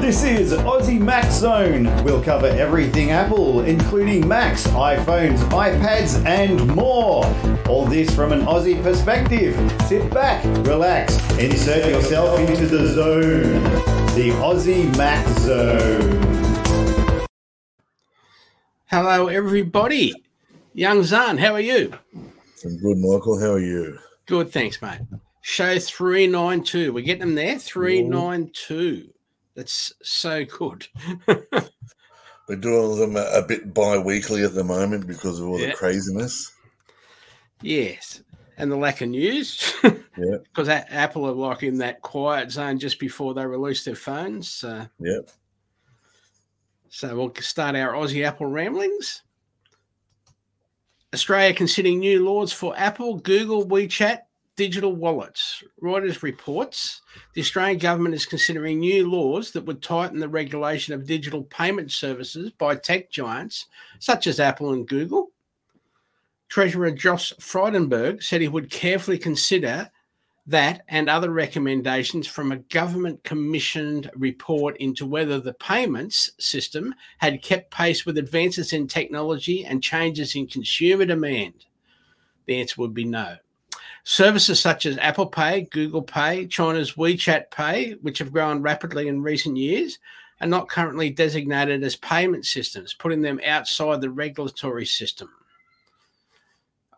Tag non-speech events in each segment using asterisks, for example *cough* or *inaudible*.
This is Aussie Mac Zone. We'll cover everything Apple, including Macs, iPhones, iPads, and more. All this from an Aussie perspective. Sit back, relax, insert yourself into the zone. The Aussie Mac Zone. Hello, everybody. Young Zan, how are you? I'm good, Michael. How are you? Good, thanks, mate. Show 392. We're getting them there. 392. That's so good. We're doing them a, a bit bi-weekly at the moment because of all Yeah. the craziness. yes. And the lack of news. Yeah. *laughs* Because Apple are like in that quiet zone just before they release their phones. Uh, Yep. so we'll start our Aussie Apple ramblings. Australia considering new laws for Apple, Google, WeChat, digital wallets. Reuters reports the Australian government is considering new laws that would tighten the regulation of digital payment services by tech giants such as Apple and Google. Treasurer Josh Frydenberg said he would carefully consider that and other recommendations from a government commissioned report into whether the payments system had kept pace with advances in technology and changes in consumer demand. The answer would be no. Services such as Apple Pay, Google Pay, China's WeChat Pay, which have grown rapidly in recent years, are not currently designated as payment systems, putting them outside the regulatory system.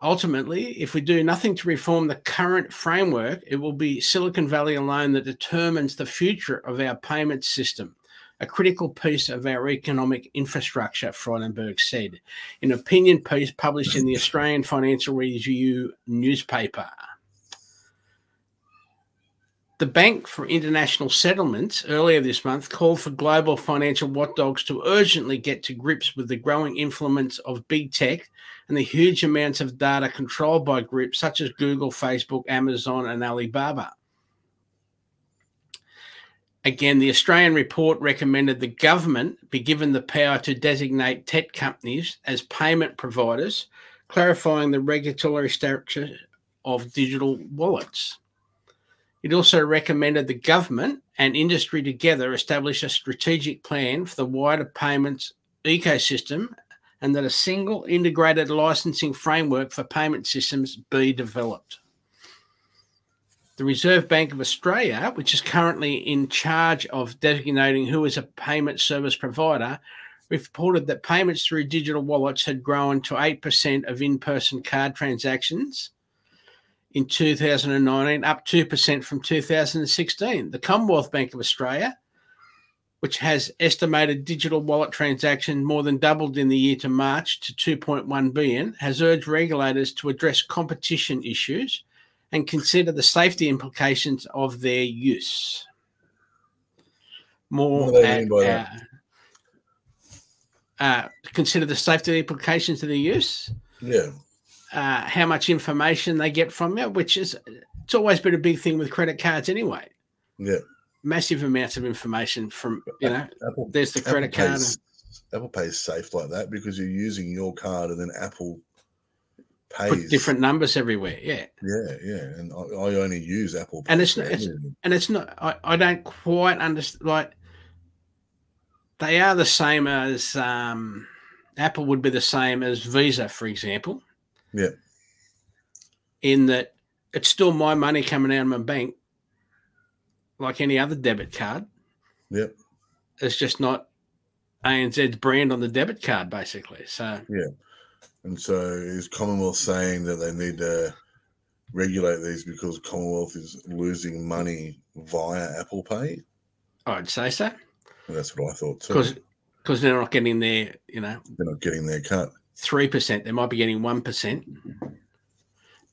Ultimately, if we do nothing to reform the current framework, it will be Silicon Valley alone that determines the future of our payment system, a critical piece of our economic infrastructure, Frydenberg said, in an opinion piece published in the Australian Financial Review newspaper. The Bank for International Settlements earlier this month called for global financial watchdogs to urgently get to grips with the growing influence of big tech and the huge amounts of data controlled by groups such as Google, Facebook, Amazon, and Alibaba. Again, the Australian report recommended the government be given the power to designate tech companies as payment providers, clarifying the regulatory structure of digital wallets. It also recommended the government and industry together establish a strategic plan for the wider payments ecosystem and that a single integrated licensing framework for payment systems be developed. The Reserve Bank of Australia, which is currently in charge of designating who is a payment service provider, reported that payments through digital wallets had grown to 8% of in person card transactions in 2019, up 2% from 2016. The Commonwealth Bank of Australia, which has estimated digital wallet transaction more than doubled in the year to March to 2.1 billion, has urged regulators to address competition issues and consider the safety implications of their use. More What do they mean by that? uh, uh, consider the safety implications of their use Yeah. uh, how much information they get from you, which is it's always been a big thing with credit cards anyway. Yeah. Massive amounts of information from you know. Apple, There's the Apple credit card. Pay's, Apple Pay's safe like that because you're using your card and then Apple pays. Put different numbers everywhere, yeah. Yeah, yeah. And I, I only use Apple Pay. And it's not- it's- And it's not. I, I don't quite understand. Like they are the same as um, Apple would be the same as Visa, for example. Yeah. In that it's still my money coming out of my bank, like any other debit card. Yep. It's just not ANZ's brand on the debit card, basically. So And so is Commonwealth saying that they need to regulate these because Commonwealth is losing money via Apple Pay? I'd say so And that's what I thought too. because they're not getting their you know They're not getting their cut. three percent. They might be getting one percent,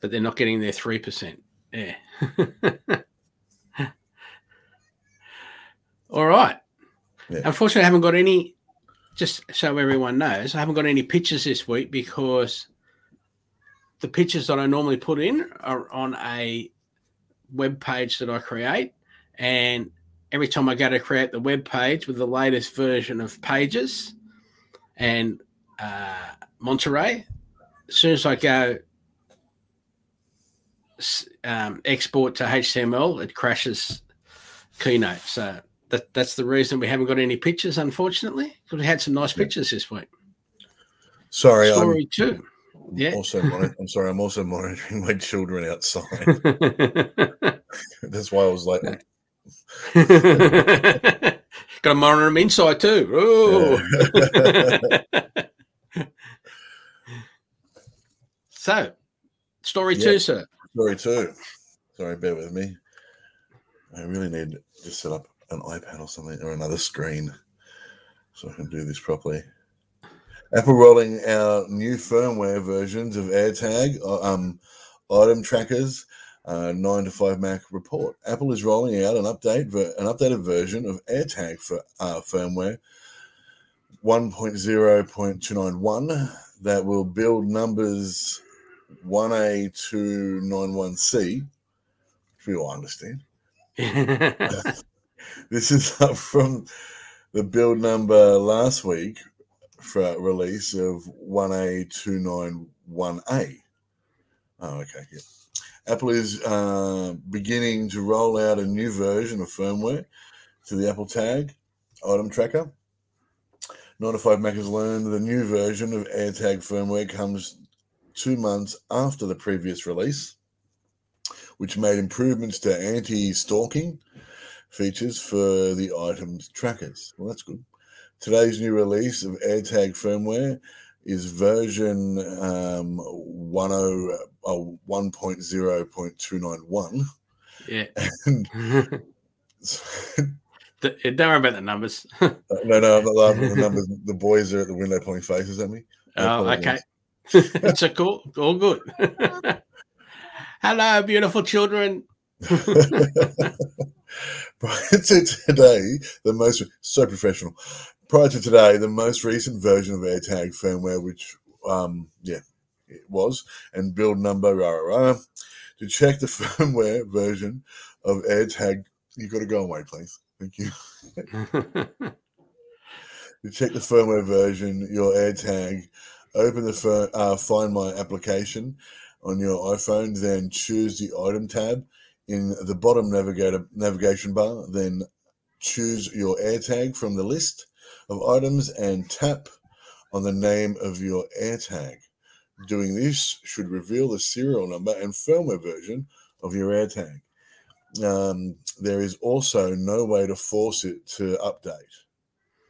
but they're not getting their three percent. Yeah. *laughs* All right. Yeah. Unfortunately, I haven't got any. Just so everyone knows, I haven't got any pictures this week because the pictures that I normally put in are on a web page that I create, and every time I go to create the web page with the latest version of Pages and uh, Monterey, as soon as I go um, export to HTML, it crashes Keynote. So that that's the reason we haven't got any pictures, unfortunately, because we had some nice Yeah. pictures this week. Sorry, I'm Story two. Yeah. also. I'm sorry. I'm also monitoring my children outside. *laughs* That's why I was like, *laughs* Got to monitor them inside too. Oh. *laughs* so, story Yeah. two, sir. Story two. Sorry, bear with me. I really need to set up an iPad or something or another screen so I can do this properly. Apple rolling out new firmware versions of AirTag, uh, um, item trackers, uh, nine to five Mac report. Apple is rolling out an update, ver- an updated version of AirTag for uh, firmware 1.0.291 that will build numbers 1A to 91C, if we all understand. *laughs* *laughs* This is up from the build number last week for release of 1A291A. Oh, okay. Yeah. Apple is uh, beginning to roll out a new version of firmware to the Apple Tag item tracker. 95 Mac has learned the new version of AirTag firmware comes two months after the previous release, which made improvements to anti stalking features for the items trackers. Well, that's good. Today's new release of AirTag firmware is version um, 10, uh, 1.0.291. yeah. *laughs* And *laughs* *laughs* Don't worry about the numbers. no, no, I'm not laughing at the numbers. The boys are at the window pointing faces at me. Oh, okay. it's a cool, all good. Hello, beautiful children. *laughs* Prior to today, the most so professional. Prior to today, the most recent version of AirTag firmware, which um yeah, it was, and build number rah, rah, rah, to check the *laughs* firmware version of AirTag. you've got to go away, please. Thank you. *laughs* To check the firmware version, your AirTag, open the fir- uh, Find My application on your iPhone, then choose the item tab in the bottom navigator navigation bar. Then choose your AirTag from the list of items and tap on the name of your AirTag. Doing this should reveal the serial number and firmware version of your AirTag. Um, there is also no way to force it to update.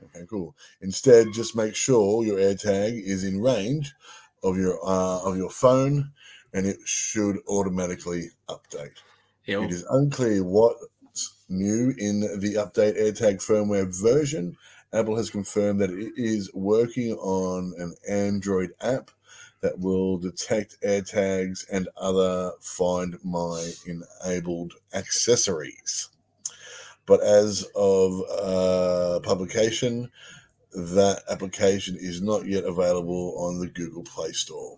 Okay, cool. Instead, just make sure your AirTag is in range of your uh, of your phone, and it should automatically update. It is unclear what's new in the update AirTag firmware version. Apple has confirmed that it is working on an Android app that will detect AirTags and other Find My enabled accessories. But as of uh, publication, that application is not yet available on the Google Play Store.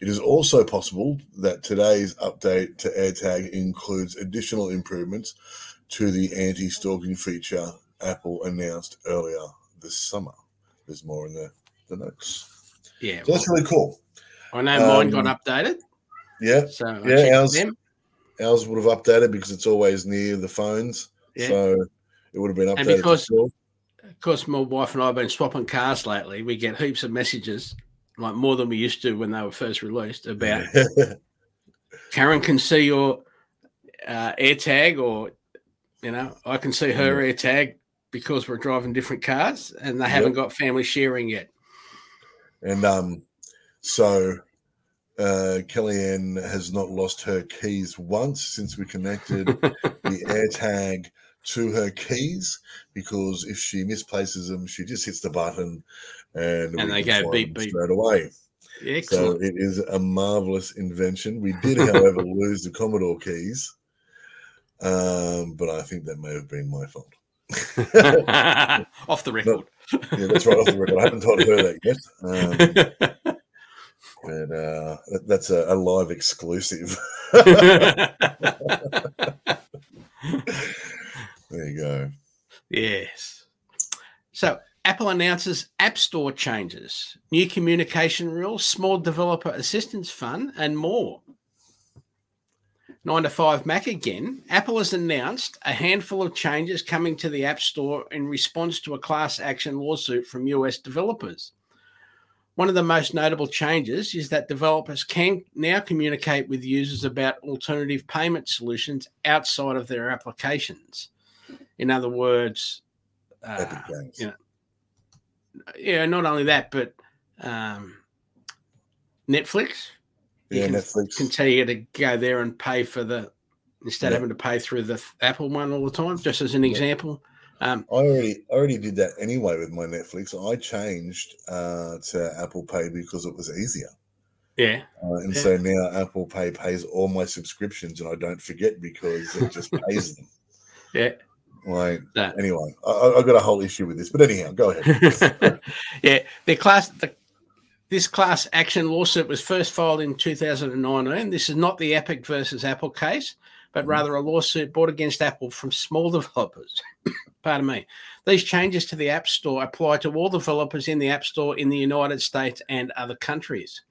It is also possible that today's update to AirTag includes additional improvements to the anti stalking feature Apple announced earlier this summer. There's more in the, the notes. yeah. So that's really cool. I know mine um, got updated, Yeah, so I yeah, ours- them. ours would have updated because it's always near the phones. Yeah. So it would have been updated. And because- Of course, my wife and I have been swapping cars lately. We get heaps of messages, like more than we used to when they were first released, about *laughs* Karen can see your uh, AirTag, or you know, I can see her AirTag because we're driving different cars, and they haven't got family sharing yet. And um, so uh, Kellyanne has not lost her keys once since we connected *laughs* the AirTag to her keys because if she misplaces them, she just hits the button and, And they go beep, beep. straight away. So Excellent. it is a marvelous invention. We did, however, *laughs* lose the Commodore keys, um, but I think that may have been my fault. *laughs* Off the record. *laughs* Yeah, that's right off the record. I haven't told her that yet. Um, but uh, that, that's a, a live exclusive. There you go. yes. So Apple announces App Store changes, new communication rules, small developer assistance fund, and more. 9 to 5 Mac again, Apple has announced a handful of changes coming to the App Store in response to a class action lawsuit from US developers. One of the most notable changes is that developers can now communicate with users about alternative payment solutions outside of their applications. In other words, uh, you know, yeah, not only that, but um, Netflix yeah, can, Netflix can tell you to go there and pay for the instead Yeah. of having to pay through the Apple one all the time. Just as an Yeah. example, um, I already I already did that anyway with my Netflix. I changed uh, to Apple Pay because it was easier, yeah, uh, and Yeah. so now Apple Pay pays all my subscriptions, and I don't forget because it just *laughs* pays them. yeah, Like No. anyway, I, I got a whole issue with this, but anyhow, go ahead. *laughs* yeah. The class, the, this class action lawsuit was first filed in 2019. This is not the Epic versus Apple case, but Mhm. rather a lawsuit brought against Apple from small *laughs* developers. Pardon me. These changes to the App Store apply to all developers in the App Store in the United States and other countries.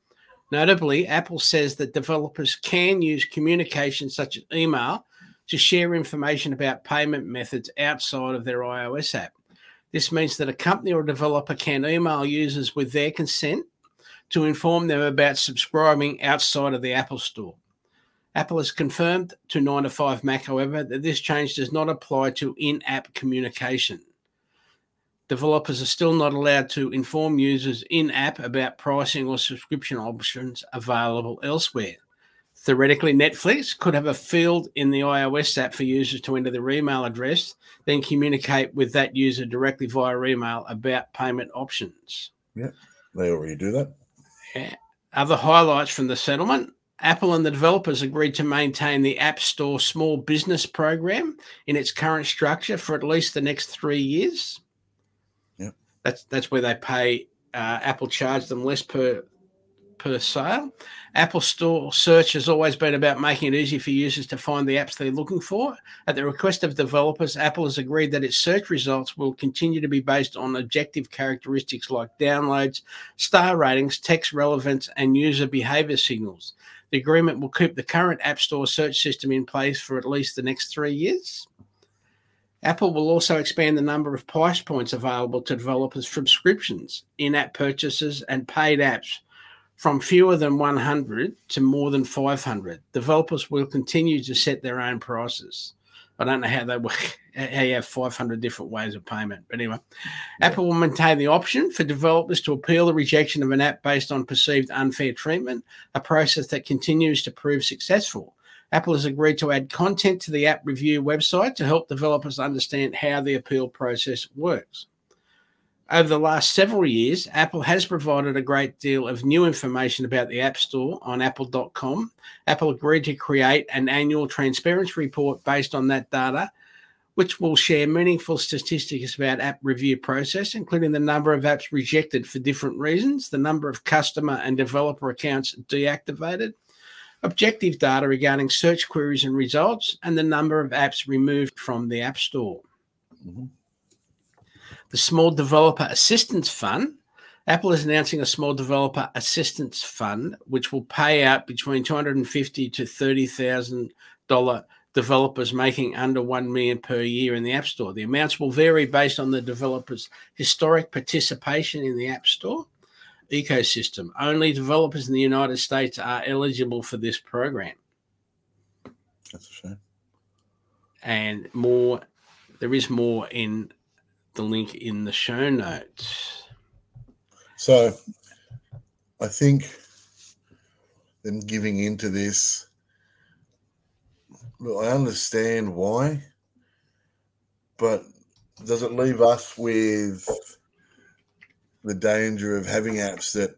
Notably, Apple says that developers can use communication such as email to share information about payment methods outside of their iOS app. This means that a company or developer can email users with their consent to inform them about subscribing outside of the Apple Store. Apple has confirmed to 9 to 5 Mac, however, that this change does not apply to in app communication. Developers are still not allowed to inform users in app about pricing or subscription options available elsewhere. Theoretically, Netflix could have a field in the iOS app for users to enter their email address, then communicate with that user directly via email about payment options. Yeah, they already do that. Other highlights from the settlement Apple and the developers agreed to maintain the App Store Small Business Program in its current structure for at least the next three years. Yep. That's that's where they pay. Uh, Apple charge them less per per sale. Apple Store search has always been about making it easy for users to find the apps they're looking for. At the request of developers, Apple has agreed that its search results will continue to be based on objective characteristics like downloads, star ratings, text relevance, and user behavior signals. The agreement will keep the current App Store search system in place for at least the next three years. Apple will also expand the number of price points available to developers subscriptions, in app purchases, and paid apps from fewer than 100 to more than 500. Developers will continue to set their own prices. I don't know how they work, *laughs* how you have 500 different ways of payment. But anyway, Apple will maintain the option for developers to appeal the rejection of an app based on perceived unfair treatment, a process that continues to prove successful. Apple has agreed to add content to the app review website to help developers understand how the appeal process works. Over the last several years, Apple has provided a great deal of new information about the App Store on apple.com. Apple agreed to create an annual transparency report based on that data, which will share meaningful statistics about app review process, including the number of apps rejected for different reasons, the number of customer and developer accounts deactivated, objective data regarding search queries and results, and the number of apps removed from the App Store. Mhm. The Small Developer Assistance Fund. Apple is announcing a small developer assistance fund, which will pay out between two hundred and fifty to thirty thousand dollar developers making under one million per year in the App Store. The amounts will vary based on the developer's historic participation in the App Store ecosystem. Only developers in the United States are eligible for this program. That's a shame. And more, there is more in the link in the show notes. So I think them giving into this, look, I understand why, but does it leave us with the danger of having apps that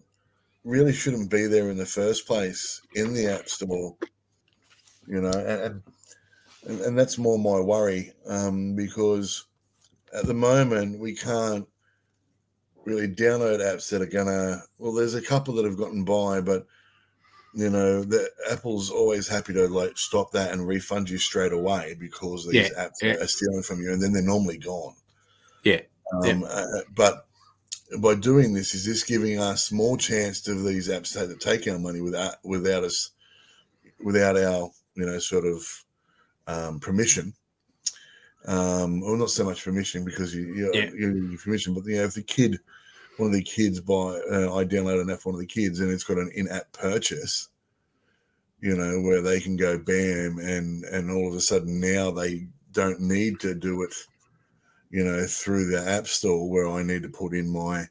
really shouldn't be there in the first place in the App Store? You know, and and, and that's more my worry um, because at the moment we can't really download apps that are gonna well there's a couple that have gotten by but you know the apple's always happy to like stop that and refund you straight away because these Yeah, apps yeah. are stealing from you and then they're normally gone Yeah, um, uh, but by doing this is this giving us more chance to these apps to, to take our money without without us without our you know, sort of um, permission. Um, well, not so much permission because you you, Yeah. you you permission, but you know, if the kid, one of the kids buy, uh, I download an app for one of the kids, and it's got an in-app purchase. You know, where they can go bam, and and all of a sudden now they don't need to do it, you know, through the app store where I need to put in my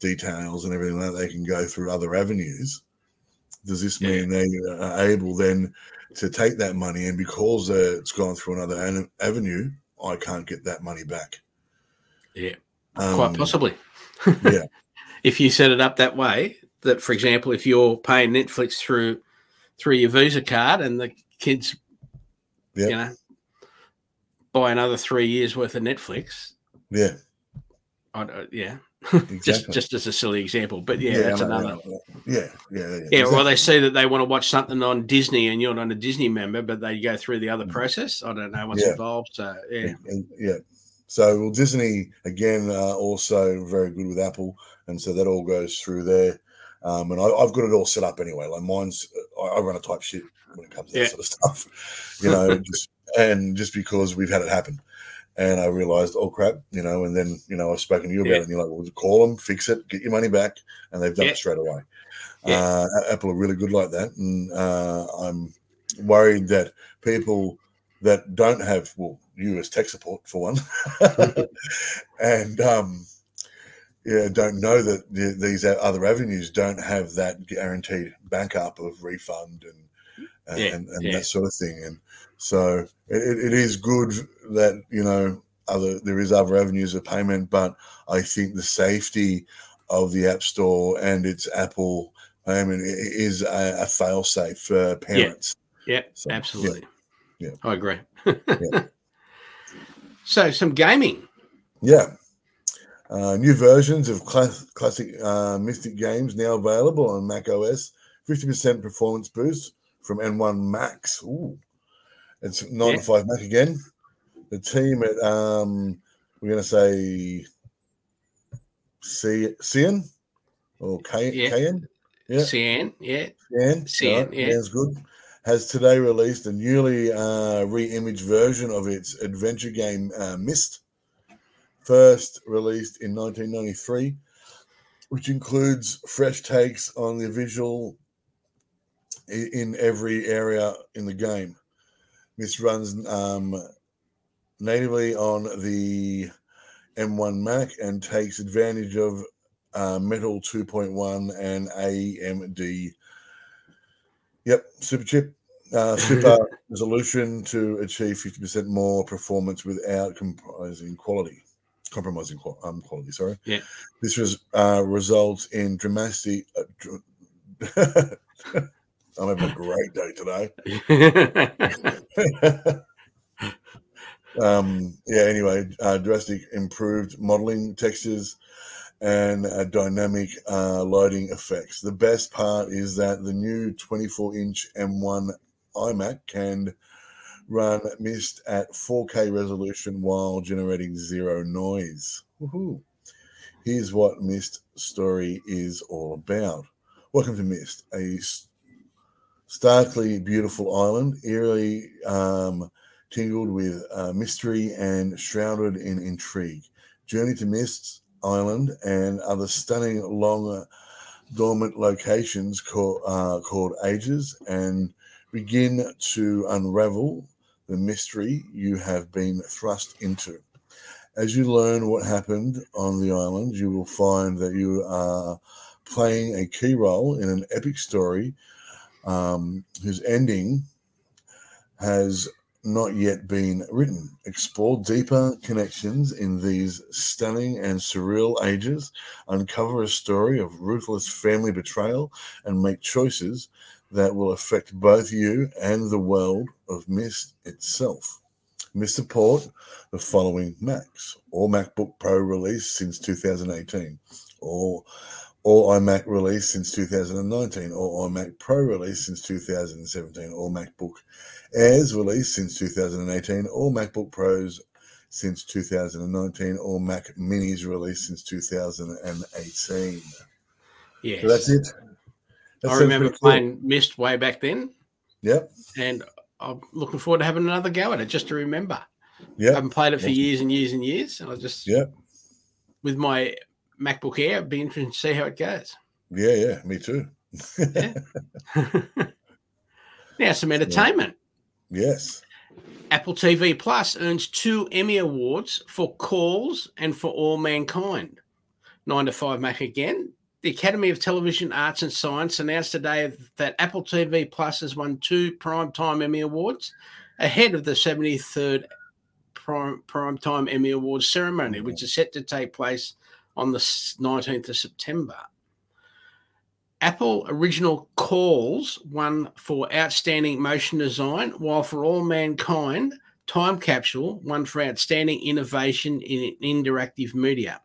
details and everything like that. They can go through other avenues. Does this Yeah. mean they are able then to take that money and because uh, it's gone through another an- avenue, I can't get that money back? Yeah, Um, quite possibly. *laughs* yeah. if you set it up that way, that for example, if you're paying Netflix through through your Visa card and the kids, Yep. you know, buy another three years worth of Netflix, Yeah, I, don't- yeah, *laughs* exactly. just just as a silly example, but yeah, I that's know, another. yeah, yeah, yeah, yeah. Yeah, exactly. or they see that they want to watch something on Disney and you're not a Disney member, but they go through the other Mm. process. I don't know what's Yeah. involved. So yeah, And- yeah. So well, Disney again, uh, also very good with Apple, and so that all goes through there. Um, and I, I've got it all set up anyway. Like mine's, I, I run a type shit when it comes to Yeah. that sort of stuff, you know. *laughs* just and just because we've had it happen, and I realized, oh crap, you know. And then you know I've spoken to you about Yeah. it, and you're like, well, call them, fix it, get your money back, and they've done Yeah. it straight away. Yeah. Uh, Apple are really good like that, and uh, I'm worried that people that don't have well you as tech support for one *laughs* and um yeah don't know that the, these other avenues don't have that guaranteed backup of refund and and, Yeah, and, and yeah. that sort of thing and so it, it- is good that you know other there is other avenues of payment but i think the safety of the app store and its apple payment is a, a fail safe for parents yeah, So, yeah. absolutely. Yeah. I agree. Yeah. *laughs* so some gaming. Yeah. Uh, new versions of class, classic uh, Mystic games now available on Mac OS. 50% performance boost from M1 Max. Ooh. It's 95 Mac again. The team at, um, we're going to say C- Cian or K- Yeah. Kayan? Yeah. Cyan, yeah, Cian. Cian, right, yeah. Cian's good. Has today released a newly uh, re-imaged version of its adventure game uh, Myst, first released in 1993, which includes fresh takes on the visual in every area in the game. Myst runs um, natively on the M1 Mac and takes advantage of uh, Metal 2.1 and AMD. Yep, super chip, uh, super *laughs* resolution to achieve 50% more performance without compromising quality. Compromising qual- um, quality, sorry. Yeah. This was uh, results in dramatic. *laughs* I'm having a great day today. *laughs* um, yeah, anyway, uh, drastic improved modeling textures and uh, dynamic uh, lighting effects. The best part is that the new 24 inch M1 iMac can run Myst at 4K resolution while generating zero noise. Woohoo. Here's what Myst story is all about. Welcome to Myst, a s- starkly beautiful island, eerily um, tingled with uh, mystery and shrouded in intrigue. Journey to Myst's Island and other stunning long uh, dormant locations called, uh, called Ages and begin to unravel the mystery you have been thrust into. As you learn what happened on the island, you will find that you are playing a key role in an epic story um, whose ending has not yet been written. Explore deeper connections in these stunning and surreal ages, uncover a story of ruthless family betrayal, and make choices that will affect both you and the world of Myst itself. Myst support the following Macs or MacBook Pro release since 2018, or or iMac release since 2019, or iMac Pro release since 2017, or MacBook Airs released since 2018, or MacBook Pros since 2019, or Mac Minis released since 2018. yes. So that's it. That I remember pretty cool. playing Myst way back then, Yep. and I'm looking forward to having another go at it just to remember. Yeah. I haven't played it for years and years and years. And I just, yeah, with my MacBook Air, be interesting to see how it goes. yeah, yeah. Me too. *laughs* *laughs* now, some entertainment. yes. Apple TV Plus earns two Emmy Awards for Calls and for All Mankind. Nine to five Mac again. The Academy of Television Arts and Science announced today that Apple TV Plus has won two Primetime Emmy Awards ahead of the 73rd Prime, Primetime Emmy Awards ceremony, which is set to take place on the 19th of September. Apple Original Calls won for Outstanding Motion Design, while for All Mankind, Time Capsule won for Outstanding Innovation in Interactive Media.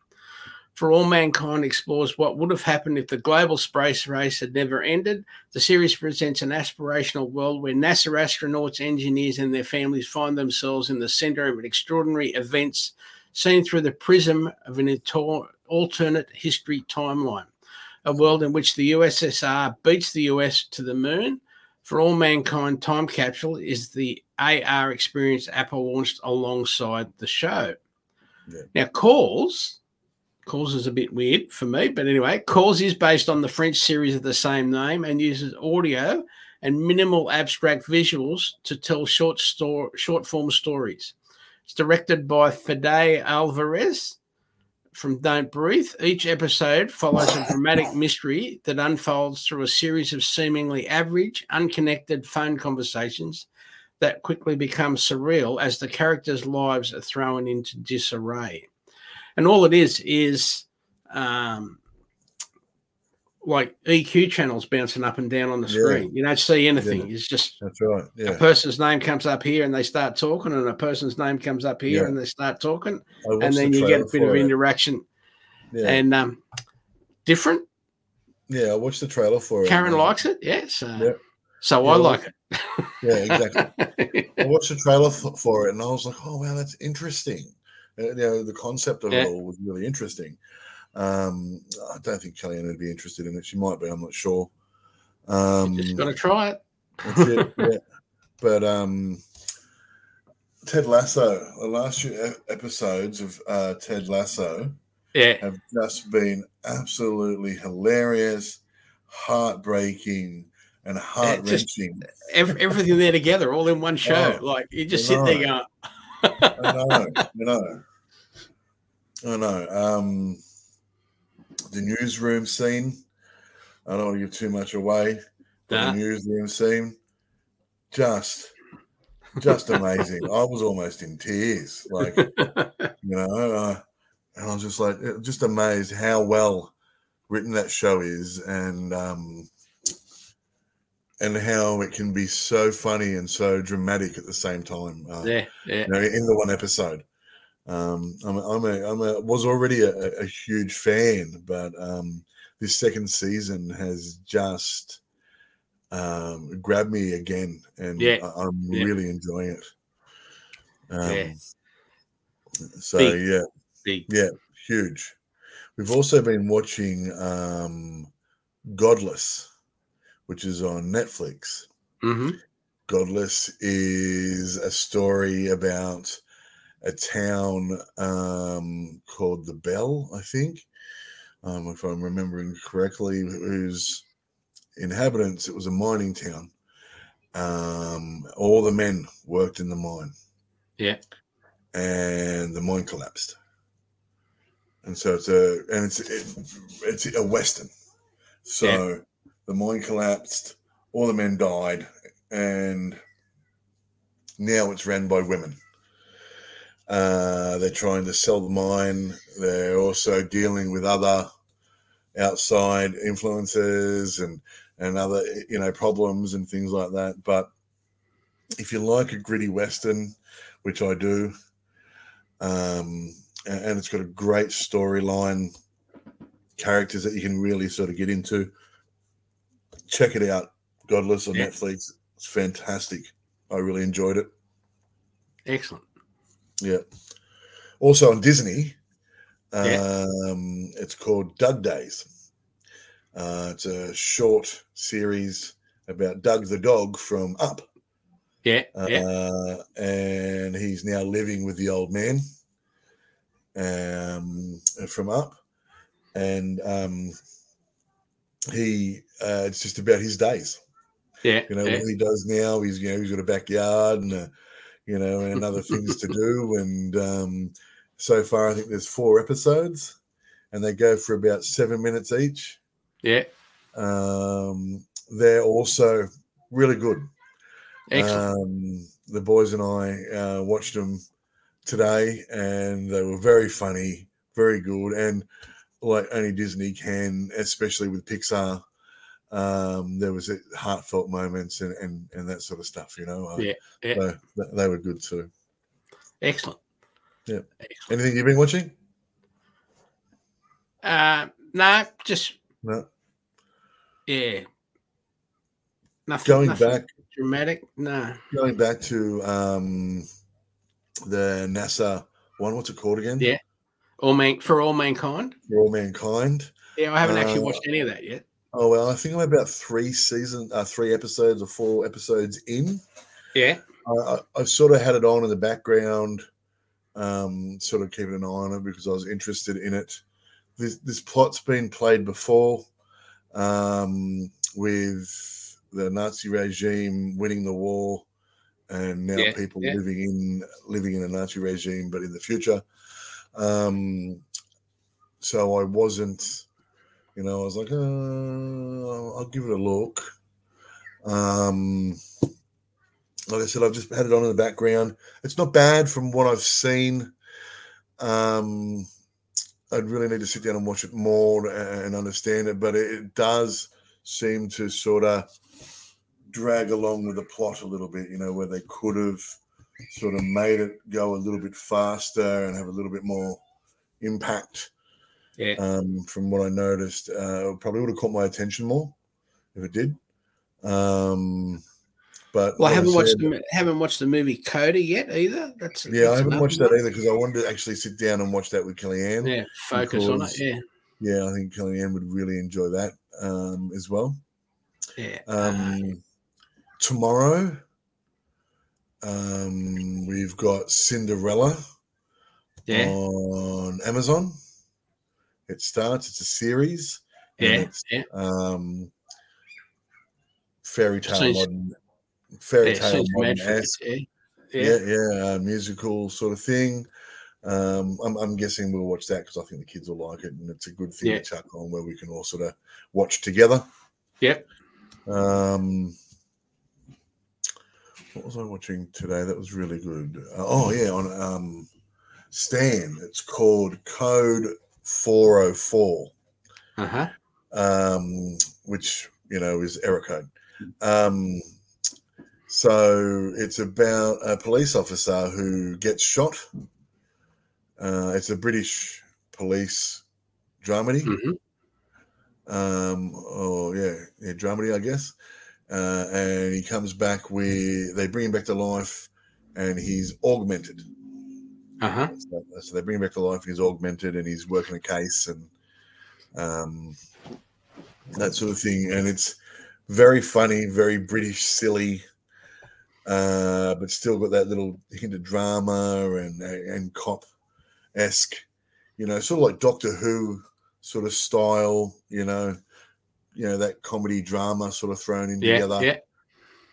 For All Mankind explores what would have happened if the global space race had never ended. The series presents an aspirational world where NASA astronauts, engineers, and their families find themselves in the center of extraordinary events seen through the prism of an alternate history timeline a world in which the USSR beats the US to the moon. For All Mankind Time Capsule is the AR experience Apple launched alongside the show. Yeah. Now, Calls, Calls is a bit weird for me, but anyway, Calls is based on the French series of the same name and uses audio and minimal abstract visuals to tell short story, short form stories. It's directed by Fede Alvarez from Don't Breathe. Each episode follows a dramatic mystery that unfolds through a series of seemingly average, unconnected phone conversations that quickly become surreal as the characters' lives are thrown into disarray. And all it is is um, like EQ channels bouncing up and down on the Yeah. screen. You don't see anything. It's just That's right. Yeah. a person's name comes up here and they start talking, and a person's name comes up here Yeah. and they start talking, and then the you get a bit of it. interaction Yeah. and um, different. yeah, I watched the trailer for it. Karen likes it, yes. Uh, Yeah. So Yeah, I like Yeah, exactly. *laughs* I watched the trailer f- for it and I was like, oh, wow, that's interesting. Uh, you know, the concept of Yeah. it all was really interesting. Um, I don't think Kellyanne would be interested in it. She might be, I'm not sure. Um, Just gonna try it. that's it, *laughs* yeah. But um, Ted Lasso, the last few episodes of uh, Ted Lasso Yeah, have just been absolutely hilarious, heartbreaking, and heart wrenching. Every, everything there together, all in one show. Oh, like you just sit there going, I know, I know, *laughs* I know. Um, the newsroom scene. I don't want to give too much away. But the newsroom scene, just, just amazing. *laughs* I was almost in tears, like you know, uh, and I was just like, just amazed how well written that show is, and um, and how it can be so funny and so dramatic at the same time. Uh, yeah, yeah, you know, in the one episode. Um, I'm, a, I'm a, I'm a, was already a, a huge fan, but um, this second season has just um, grabbed me again, and Yeah, I, am yeah. really enjoying it. Um, Yeah. So Big. yeah, big. yeah, huge. We've also been watching um, Godless, which is on Netflix. hmm Godless is a story about a town um, called the Bell, I think, um, if I'm remembering correctly, whose inhabitants, it was a mining town. Um, all the men worked in the mine. Yeah. And the mine collapsed. And so it's a, and it's, it, it's a Western. So the mine collapsed, all the men died, and now it's ran by women. Uh, they're trying to sell the mine. They're also dealing with other outside influences and and other you know problems and things like that. But if you like a gritty western, which I do, um, and, it's got a great storyline, characters that you can really sort of get into. Check it out, Godless on Yeah. Netflix. It's fantastic. I really enjoyed it. Excellent. Yeah. Also on Disney, Yeah. um, it's called Dug Days. Uh, it's a short series about Dug the dog from Up. Yeah, yeah, uh, and he's now living with the old man um, from Up, and um, he uh, it's just about his days. yeah. You know yeah. what he does now. He's you know he's got a backyard and a, you know and other *laughs* things to do. And um, so far, I think there's four episodes, and they go for about seven minutes each. yeah. Um, they're also really good. Excellent. Um, the boys and I uh, watched them today, and they were very funny, very good, and like only Disney can, especially with Pixar. Um, there was uh, heartfelt moments and, and and that sort of stuff, you know. Yeah, yeah. So th- they were good too. Excellent. Yeah. Excellent. Anything you've been watching? Uh, no, just No. yeah. Nothing. Going nothing back, dramatic. No. going back to um, the NASA one. What's it called again? Yeah. All man for all mankind. For all mankind. Yeah, I haven't actually Uh, watched any of that yet. Oh well, I think I'm about three season, uh, three episodes or four episodes in. Yeah. I, I, I've sort of had it on in the background, um, sort of keeping an eye on it because I was interested in it. This, this plot's been played before um, with the Nazi regime winning the war, and now Yeah, people yeah. living in living in a Nazi regime, but in the future. Um, so I wasn't, you know, I was like, uh, I'll give it a look. Um, like I said, I've just had it on in the background. It's not bad from what I've seen. Um, I'd really need to sit down and watch it more and understand it, but it, does seem to sort of drag along with the plot a little bit, you know, where they could have sort of made it go a little bit faster and have a little bit more impact. Yeah. Um, from what I noticed, uh, probably would have caught my attention more if it did. Um, but Well, I haven't watched said- the haven't watched the movie Coda yet either. That's Yeah, that's I haven't watched that either because I wanted to actually sit down and watch that with Kellyanne. Yeah, focus on it. Yeah, Yeah, I think Kellyanne would really enjoy that um, as well. yeah. Um, tomorrow, um, we've got Cinderella yeah, on Amazon. It starts. It's a series. yeah, yeah. um, fairy tale modern, fairy tale modern for esque. Yeah, yeah. yeah, yeah, uh, musical sort of thing. Um, I'm, I'm guessing we'll watch that because I think the kids will like it, and it's a good thing Yeah. to chuck on where we can all sort of watch together. Yep. Um, what was I watching today? That was really good. Uh, oh yeah, on um, Stan. It's called Code 404 Uh huh. um, which you know is error code. Um, so it's about a police officer who gets shot. Uh, it's a British police dramedy. hmm Um, oh yeah, yeah, dramedy, I guess. Uh, and he comes back with they bring him back to life, and he's augmented. Uh huh. So, so they bring him back to life, and he's augmented, and he's working a case, and um, that sort of thing. And it's very funny, very British, silly, uh, but still got that little hint of drama and and cop esque, you know, sort of like Doctor Who sort of style, you know, you know that comedy drama sort of thrown in Yeah, together. yeah.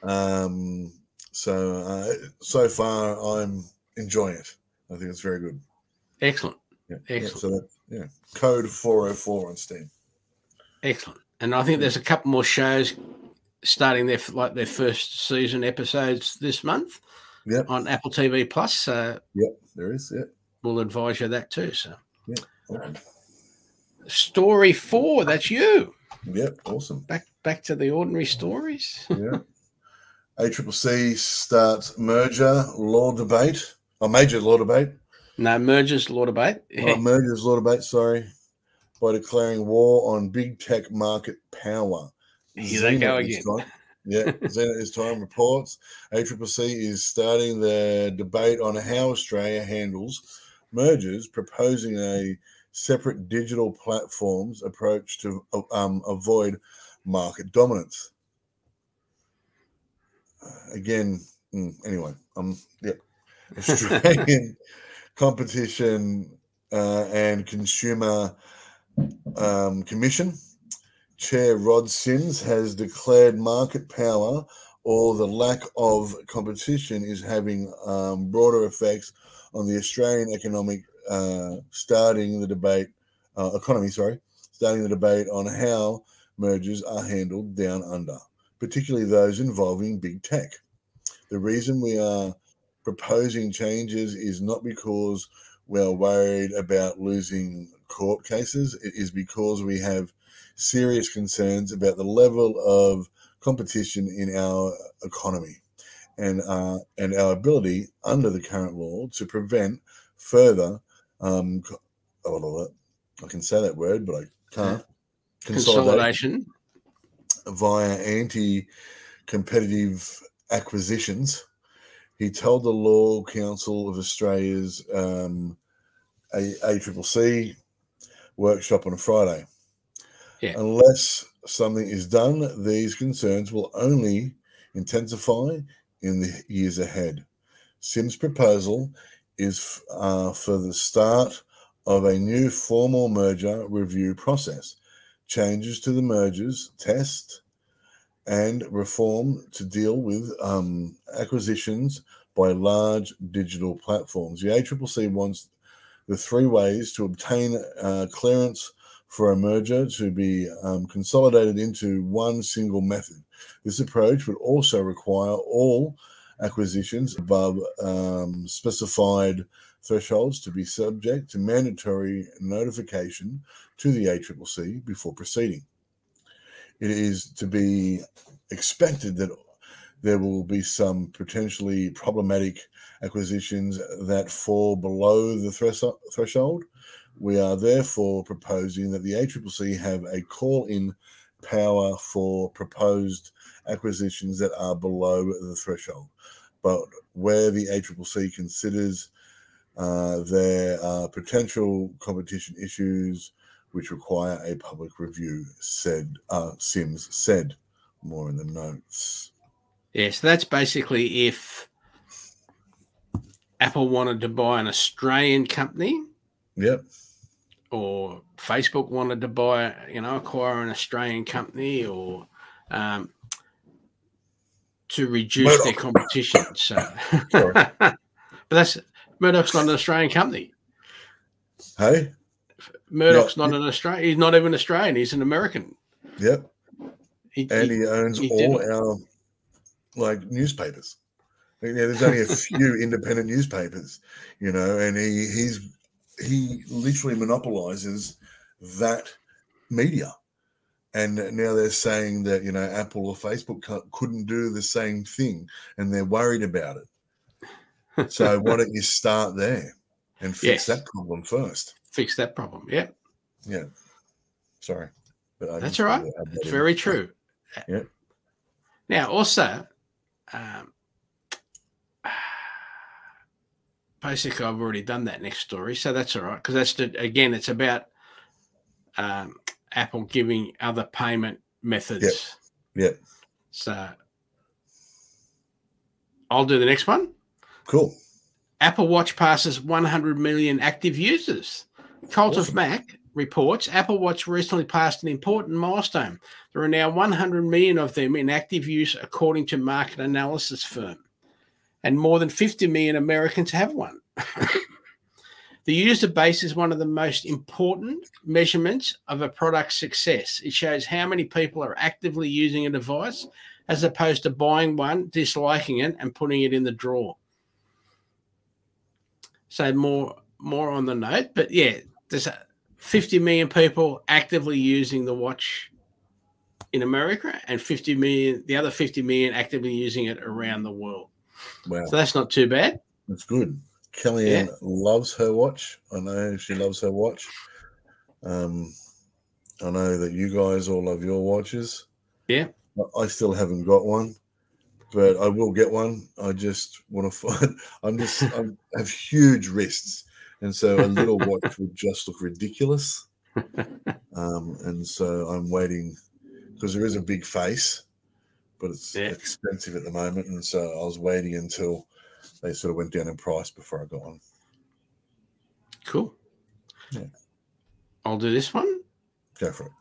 Um, so uh, so far, I'm enjoying it. I think it's very good. Excellent, Yeah, yeah, Excellent. so that yeah, code 404 on Stan. excellent. And I think there's a couple more shows starting their like their first season episodes this month Yep, on Apple TV Plus. So yep, there is. Yeah, we'll advise you that too. So awesome. story four. That's you. Yep, awesome. Back back to the ordinary stories. Yeah. ACCC starts merger law debate. A major law debate. no mergers, law debate. Uh, mergers law debate. Sorry, by declaring war on big tech market power. Here they go again. time- Yeah, *laughs* ZDNet this time reports ACCC is starting the debate on how Australia handles mergers, proposing a separate digital platforms approach to um, avoid market dominance. Uh, Again, mm, anyway, um, yep. Australian Competition uh, and Consumer um, Commission. Chair Rod Sims has declared market power. Or the lack of competition is having um, broader effects on the Australian economic, uh, starting the debate, uh, economy, sorry, starting the debate on how mergers are handled down under, particularly those involving big tech. The reason we are proposing changes is not because we are worried about losing court cases, it is because we have serious concerns about the level of competition in our economy and uh, and our ability under the current law to prevent further um, oh, I can say that word, but I can't. Consolidation via anti-competitive acquisitions. He told the Law Council of Australia's um, ACCC workshop on a Friday. Yeah. Unless something is done, these concerns will only intensify in the years ahead. Sims' proposal is uh, for the start of a new formal merger review process, changes to the mergers test, and reform to deal with um, acquisitions by large digital platforms. The ACCC wants the three ways to obtain uh, clearance for a merger to be um, consolidated into one single method. This approach would also require all acquisitions above um, specified thresholds to be subject to mandatory notification to the ACCC before proceeding. It is to be expected that there will be some potentially problematic acquisitions that fall below the threshold we are therefore proposing that the ACCC have a call in power for proposed acquisitions that are below the threshold. But where the ACCC considers uh, there are potential competition issues which require a public review, said uh, Sims said. More in the notes. Yeah, so that's basically if Apple wanted to buy an Australian company. Yep or Facebook wanted to buy, you know, acquire an Australian company or um, to reduce Murdoch. their competition. So, *laughs* but that's Murdoch's not an Australian company. Hey, Murdoch's not an Australian. He's not even Australian. He's an American. Yep. He, and he, he owns he all didn't. our like newspapers. Yeah, there's only a *laughs* few independent newspapers, you know, and he he's he literally monopolizes that media. And now they're saying that, you know, Apple or Facebook couldn't do the same thing and they're worried about it. So *laughs* why don't you start there and fix yes. that problem first? Fix that problem. Yeah. Yeah. Sorry. But That's all right. It's very true. Yeah. Now, also, um, basically I've already done that next story, so that's all right because that's the, again it's about um, Apple giving other payment methods. Yeah. Yep. So I'll do the next one. Cool. Apple Watch passes 100 million active users. Cult awesome. of Mac reports Apple Watch recently passed an important milestone. There are now 100 million of them in active use, according to market analysis firm and more than 50 million Americans have one. *laughs* the user base is one of the most important measurements of a product's success. It shows how many people are actively using a device as opposed to buying one, disliking it, and putting it in the drawer. So more more on the note, but yeah, there's 50 million people actively using the watch in America and 50 million, the other 50 million actively using it around the world. Wow. So that's not too bad. That's good. Kellyanne yeah. loves her watch. I know she loves her watch. Um, I know that you guys all love your watches. Yeah. I still haven't got one, but I will get one. I just want to *laughs* find. I'm just. I have huge wrists, and so a little *laughs* watch would just look ridiculous. Um, and so I'm waiting because there is a big face, but it's Yeah. expensive at the moment, and so I was waiting until they sort of went down in price before I got one. Cool. Yeah. I'll do this one. Go for it.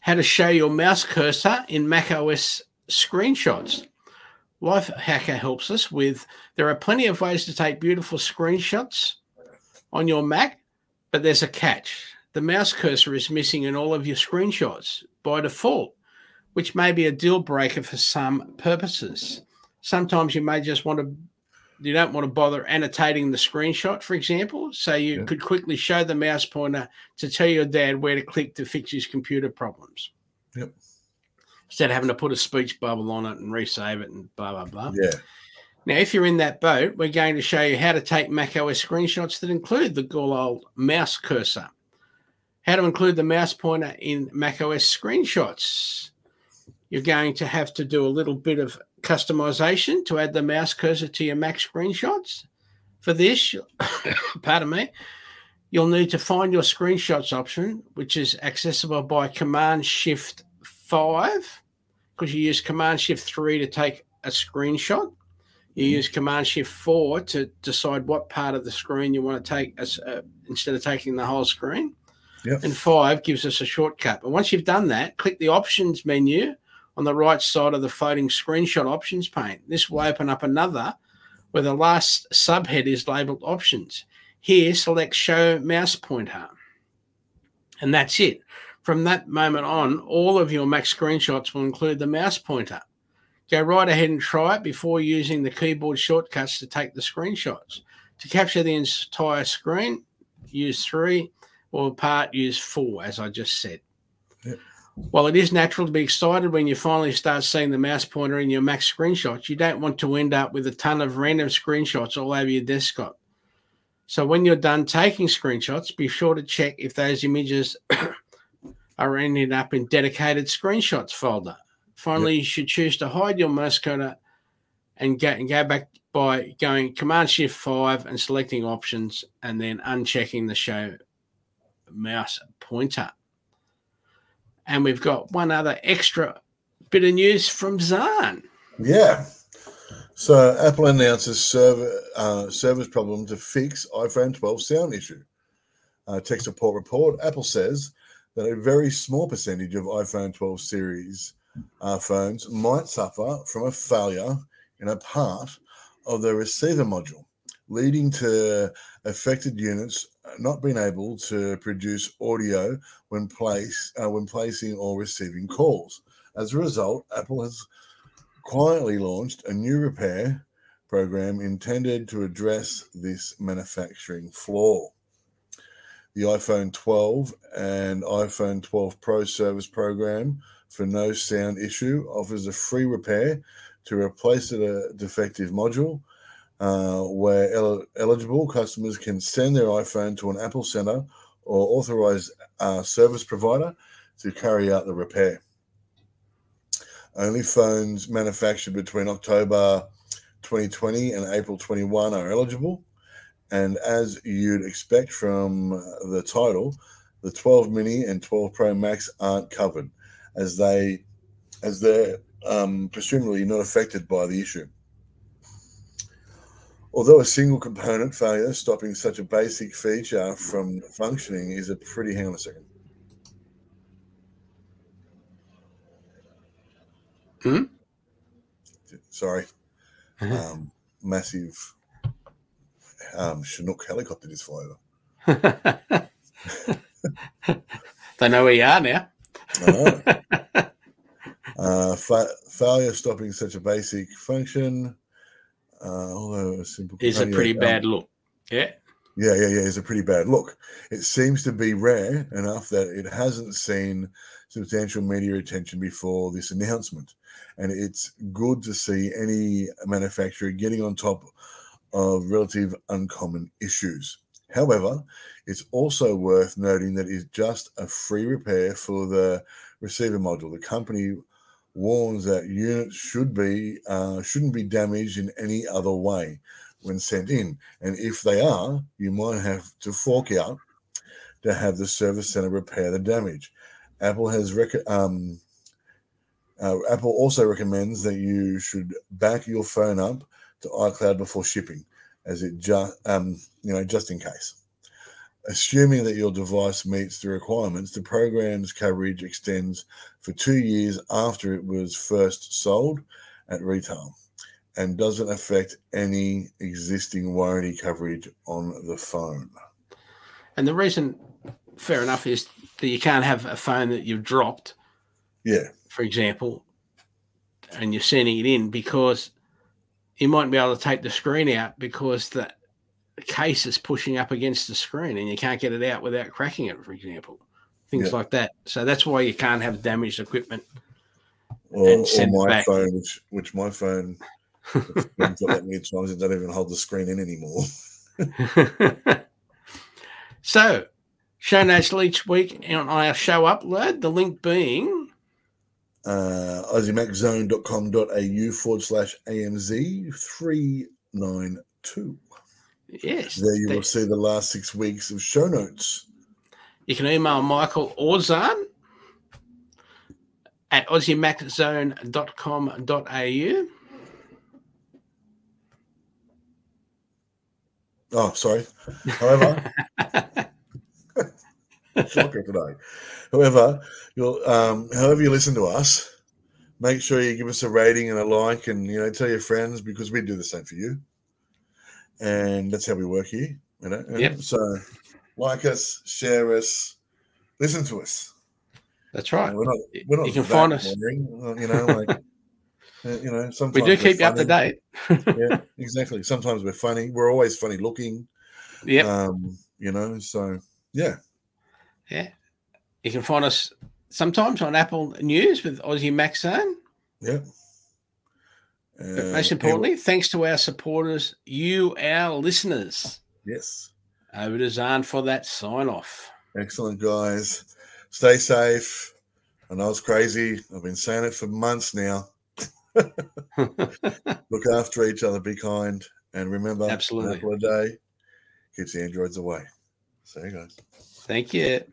How to show your mouse cursor in macOS screenshots. Lifehacker helps us with there are plenty of ways to take beautiful screenshots on your Mac, but there's a catch. The mouse cursor is missing in all of your screenshots by default, which may be a deal breaker for some purposes. Sometimes you may just want to you don't want to bother annotating the screenshot, for example, so you Yeah. could quickly show the mouse pointer to tell your dad where to click to fix his computer problems. Yep. Instead of having to put a speech bubble on it and resave it and blah blah blah. Yeah. Now, if you're in that boat, we're going to show you how to take macOS screenshots that include the good old mouse cursor. How to include the mouse pointer in macOS screenshots. You're going to have to do a little bit of customization to add the mouse cursor to your Mac screenshots. For this, *coughs* pardon me, you'll need to find your screenshots option, which is accessible by Command Shift 5, because you use Command Shift 3 to take a screenshot. You use Command Shift 4 to decide what part of the screen you want to take as, uh, instead of taking the whole screen. Yep. And 5 gives us a shortcut. But once you've done that, click the Options menu on the right side of the floating screenshot options pane. This will open up another where the last subhead is labeled Options. Here, select Show Mouse Pointer. And that's it. From that moment on, all of your Mac screenshots will include the mouse pointer. Go right ahead and try it before using the keyboard shortcuts to take the screenshots. To capture the entire screen, use three, or part, use four, as I just said. Yep. While it is natural to be excited when you finally start seeing the mouse pointer in your Mac screenshots, you don't want to end up with a ton of random screenshots all over your desktop. So when you're done taking screenshots, be sure to check if those images *coughs* are ending up in dedicated screenshots folder. Finally, you should choose to hide your mouse cursor and go, and go back by going Command Shift 5 and selecting options and then unchecking the show mouse pointer. And we've got one other extra bit of news from Zahn. Yeah. So Apple announces server uh, service problem to fix iPhone 12 sound issue. Uh, tech support report. Apple says that a very small percentage of iPhone 12 series uh, phones might suffer from a failure in a part of the receiver module, leading to affected units not being able to produce audio when place uh, when placing or receiving calls. As a result, Apple has quietly launched a new repair program intended to address this manufacturing flaw. The iPhone 12 and iPhone 12 Pro service program for no sound issue offers a free repair to replace a defective module. Uh, where el- eligible customers can send their iPhone to an Apple Center or authorized uh, service provider to carry out the repair. Only phones manufactured between October 2020 and April 21 are eligible. And as you'd expect from the title, the 12 mini and 12 Pro Max aren't covered as they as they're um, presumably not affected by the issue. Although a single component failure stopping such a basic feature from functioning is a pretty hang on a second. Hmm? Sorry. Um, massive um, Chinook helicopter just flew over. *laughs* they know where you are now. Uh, fa- failure stopping such a basic function, uh, although a simple Is a pretty um, bad look. Yeah. Yeah, yeah, yeah. It's a pretty bad look. It seems to be rare enough that it hasn't seen substantial media attention before this announcement. And it's good to see any manufacturer getting on top of relative uncommon issues. However, it's also worth noting that it's just a free repair for the receiver module. The company warns that units should be uh, shouldn't be damaged in any other way when sent in. And if they are, you might have to fork out to have the service center repair the damage. Apple has rec- um, Uh, Apple also recommends that you should back your phone up to iCloud before shipping, as it just um, you know just in case. Assuming that your device meets the requirements, the program's coverage extends for two years after it was first sold at retail and doesn't affect any existing warranty coverage on the phone. And the reason, fair enough, is that you can't have a phone that you've dropped, Yeah, for example, and you're sending it in because you might be able to take the screen out because the case is pushing up against the screen and you can't get it out without cracking it, for example. Things Yeah. like that. So that's why you can't have damaged equipment. or, And or send it my back. phone, which which my phone got that many times it doesn't even hold the screen in anymore. *laughs* so, show notes each week on our show upload, the link being Uh, AussieMacZone.com.au forward slash AMZ three nine two. yes. There you will see the last six weeks of show notes. You can email Michael Orzan at aussiemaczone.com.au. Oh, sorry. However, *laughs* shocker today. However, you'll um, however you listen to us, make sure you give us a rating and a like, and you know tell your friends because we do the same for you, and that's how we work here. You know. Yep. So, like us, share us, listen to us. That's right. We're not. We're not You can find us. boring, uh, You know, like. *laughs* uh, You know, sometimes We do keep you up to date. *laughs* Yeah, exactly. Sometimes we're funny. We're always funny looking. Yep. Um, you know, so yeah. Yeah. You can find us sometimes on Apple News with Aussie Mac Zone. Yeah. But Uh, most importantly, thanks to our supporters, you, our listeners. yes. Over to Zahn for that sign off. Excellent, guys. Stay safe. I know it's crazy. I've been saying it for months now. *laughs* Look after each other. Be kind. And remember, an Absolutely. apple a day keeps the androids away. See you guys. Thank you.